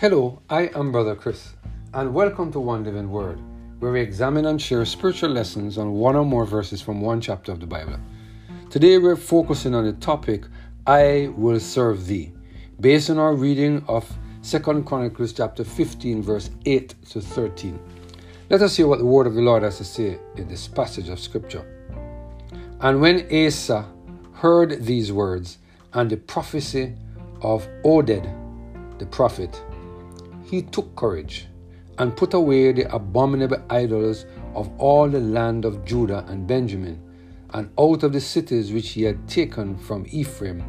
Hello, I am Brother Chris, and welcome to One Living Word, where we examine and share spiritual lessons on one or more verses from one chapter of the Bible. Today we're focusing on the topic, I will serve thee, based on our reading of 2 Chronicles chapter 15, verse 8 to 13. Let us hear what the word of the Lord has to say in this passage of scripture. And when Asa heard these words and the prophecy of Oded the prophet, he took courage and put away the abominable idols of all the land of Judah and Benjamin, and out of the cities which he had taken from Ephraim,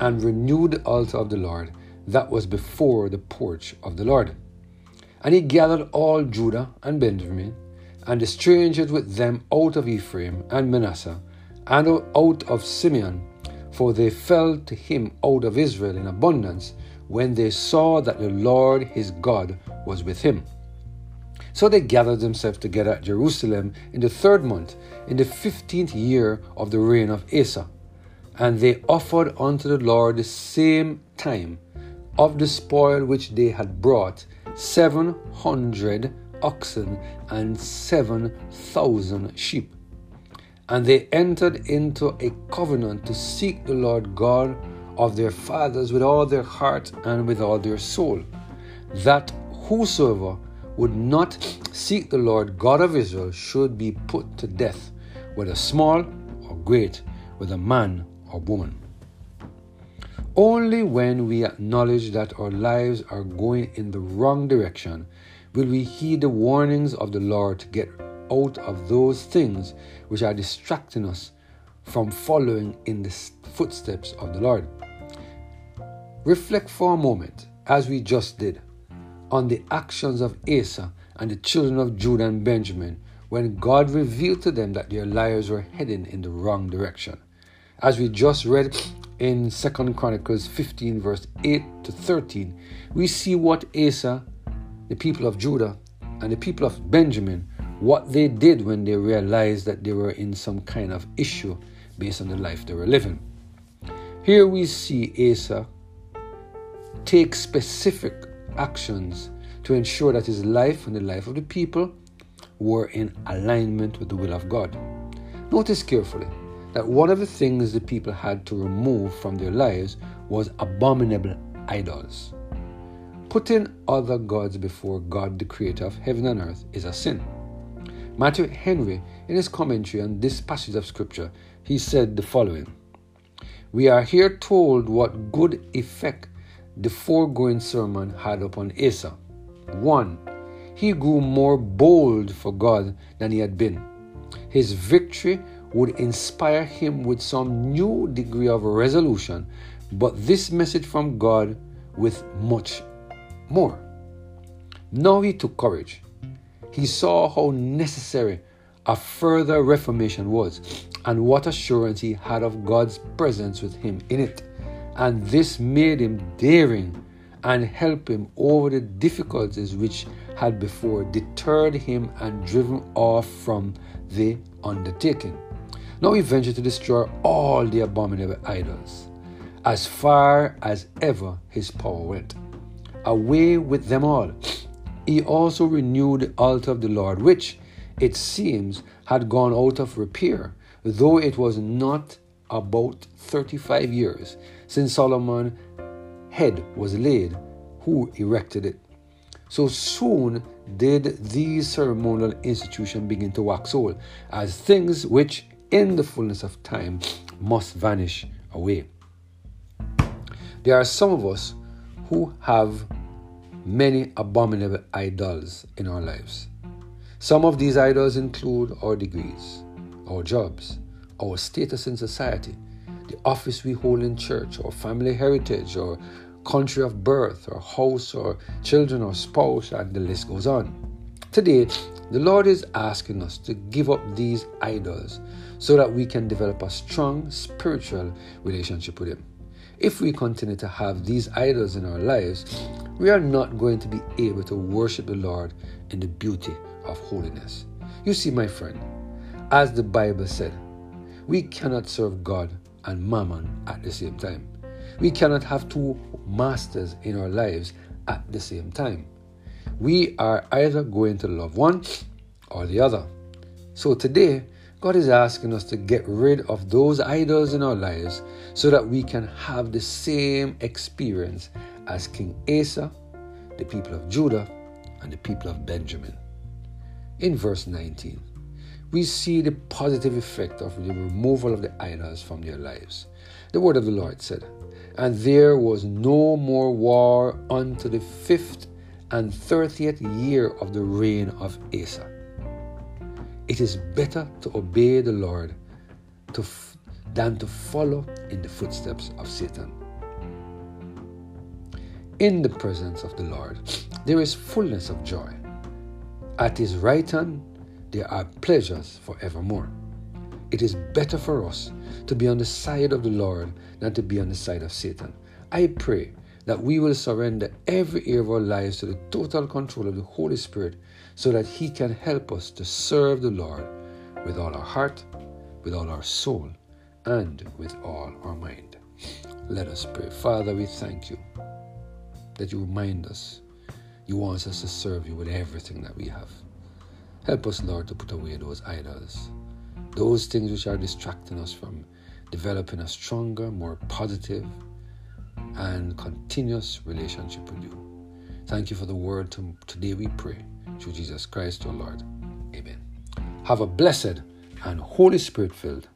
and renewed the altar of the Lord that was before the porch of the Lord. And he gathered all Judah and Benjamin, and the strangers with them out of Ephraim and Manasseh, and out of Simeon, for they fell to him out of Israel in abundance when they saw that the Lord his God was with him. So they gathered themselves together at Jerusalem in the third month, in the fifteenth year of the reign of Asa. And they offered unto the Lord the same time of the spoil which they had brought seven hundred oxen and seven thousand sheep. And they entered into a covenant to seek the Lord God of their fathers with all their heart and with all their soul, that whosoever would not seek the Lord God of Israel should be put to death, whether small or great, whether man or woman. Only when we acknowledge that our lives are going in the wrong direction will we heed the warnings of the Lord to get out of those things which are distracting us from following in the footsteps of the Lord. Reflect for a moment, as we just did, on the actions of Asa and the children of Judah and Benjamin when God revealed to them that their lives were heading in the wrong direction. As we just read in 2 Chronicles 15, verse 8 to 13, we see what Asa, the people of Judah, and the people of Benjamin, what they did when they realized that they were in some kind of issue based on the life they were living. Here we see Asa take specific actions to ensure that his life and the life of the people were in alignment with the will of God. Notice carefully that one of the things the people had to remove from their lives was abominable idols. Putting other gods before God, the creator of heaven and earth, is a sin. Matthew Henry, in his commentary on this passage of scripture, he said the following We are here told what good effect the foregoing sermon had upon Asa. 1. He grew more bold for God than he had been. His victory would inspire him with some new degree of resolution, but this message from God with much more. Now he took courage. He saw how necessary a further reformation was and what assurance he had of God's presence with him in it. And this made him daring and helped him over the difficulties which had before deterred him and driven off from the undertaking. Now he ventured to destroy all the abominable idols, as far as ever his power went. Away with them all. He also renewed the altar of the Lord, which, it seems, had gone out of repair, though it was not about 35 years since Solomon's head was laid, who erected it. So soon did these ceremonial institutions begin to wax old, as things which in the fullness of time must vanish away. There are some of us who have many abominable idols in our lives. Some of these idols include our degrees, our jobs, our status in society, the office we hold in church, our family heritage, or country of birth, or house, or children, or spouse, and the list goes on. Today, the Lord is asking us to give up these idols so that we can develop a strong spiritual relationship with Him. If we continue to have these idols in our lives, we are not going to be able to worship the Lord in the beauty of holiness. You see, my friend, as the Bible said, we cannot serve God and mammon at the same time. We cannot have two masters in our lives at the same time. We are either going to love one or the other. So today, God is asking us to get rid of those idols in our lives so that we can have the same experience as King Asa, the people of Judah, and the people of Benjamin. In verse 19, we see the positive effect of the removal of the idols from their lives. The word of the Lord said, And there was no more war unto the fifth and thirtieth year of the reign of Asa. It is better to obey the Lord to f- than to follow in the footsteps of Satan. In the presence of the Lord, there is fullness of joy. At his right hand, there are pleasures forevermore. It is better for us to be on the side of the Lord than to be on the side of Satan. I pray that we will surrender every area of our lives to the total control of the Holy Spirit so that He can help us to serve the Lord with all our heart, with all our soul, and with all our mind. Let us pray. Father, we thank you that you remind us you want us to serve you with everything that we have. Help us, Lord, to put away those idols, those things which are distracting us from developing a stronger, more positive, and continuous relationship with you. Thank you for the word to, today we pray. Through Jesus Christ, our Lord. Amen. Have a blessed and Holy Spirit filled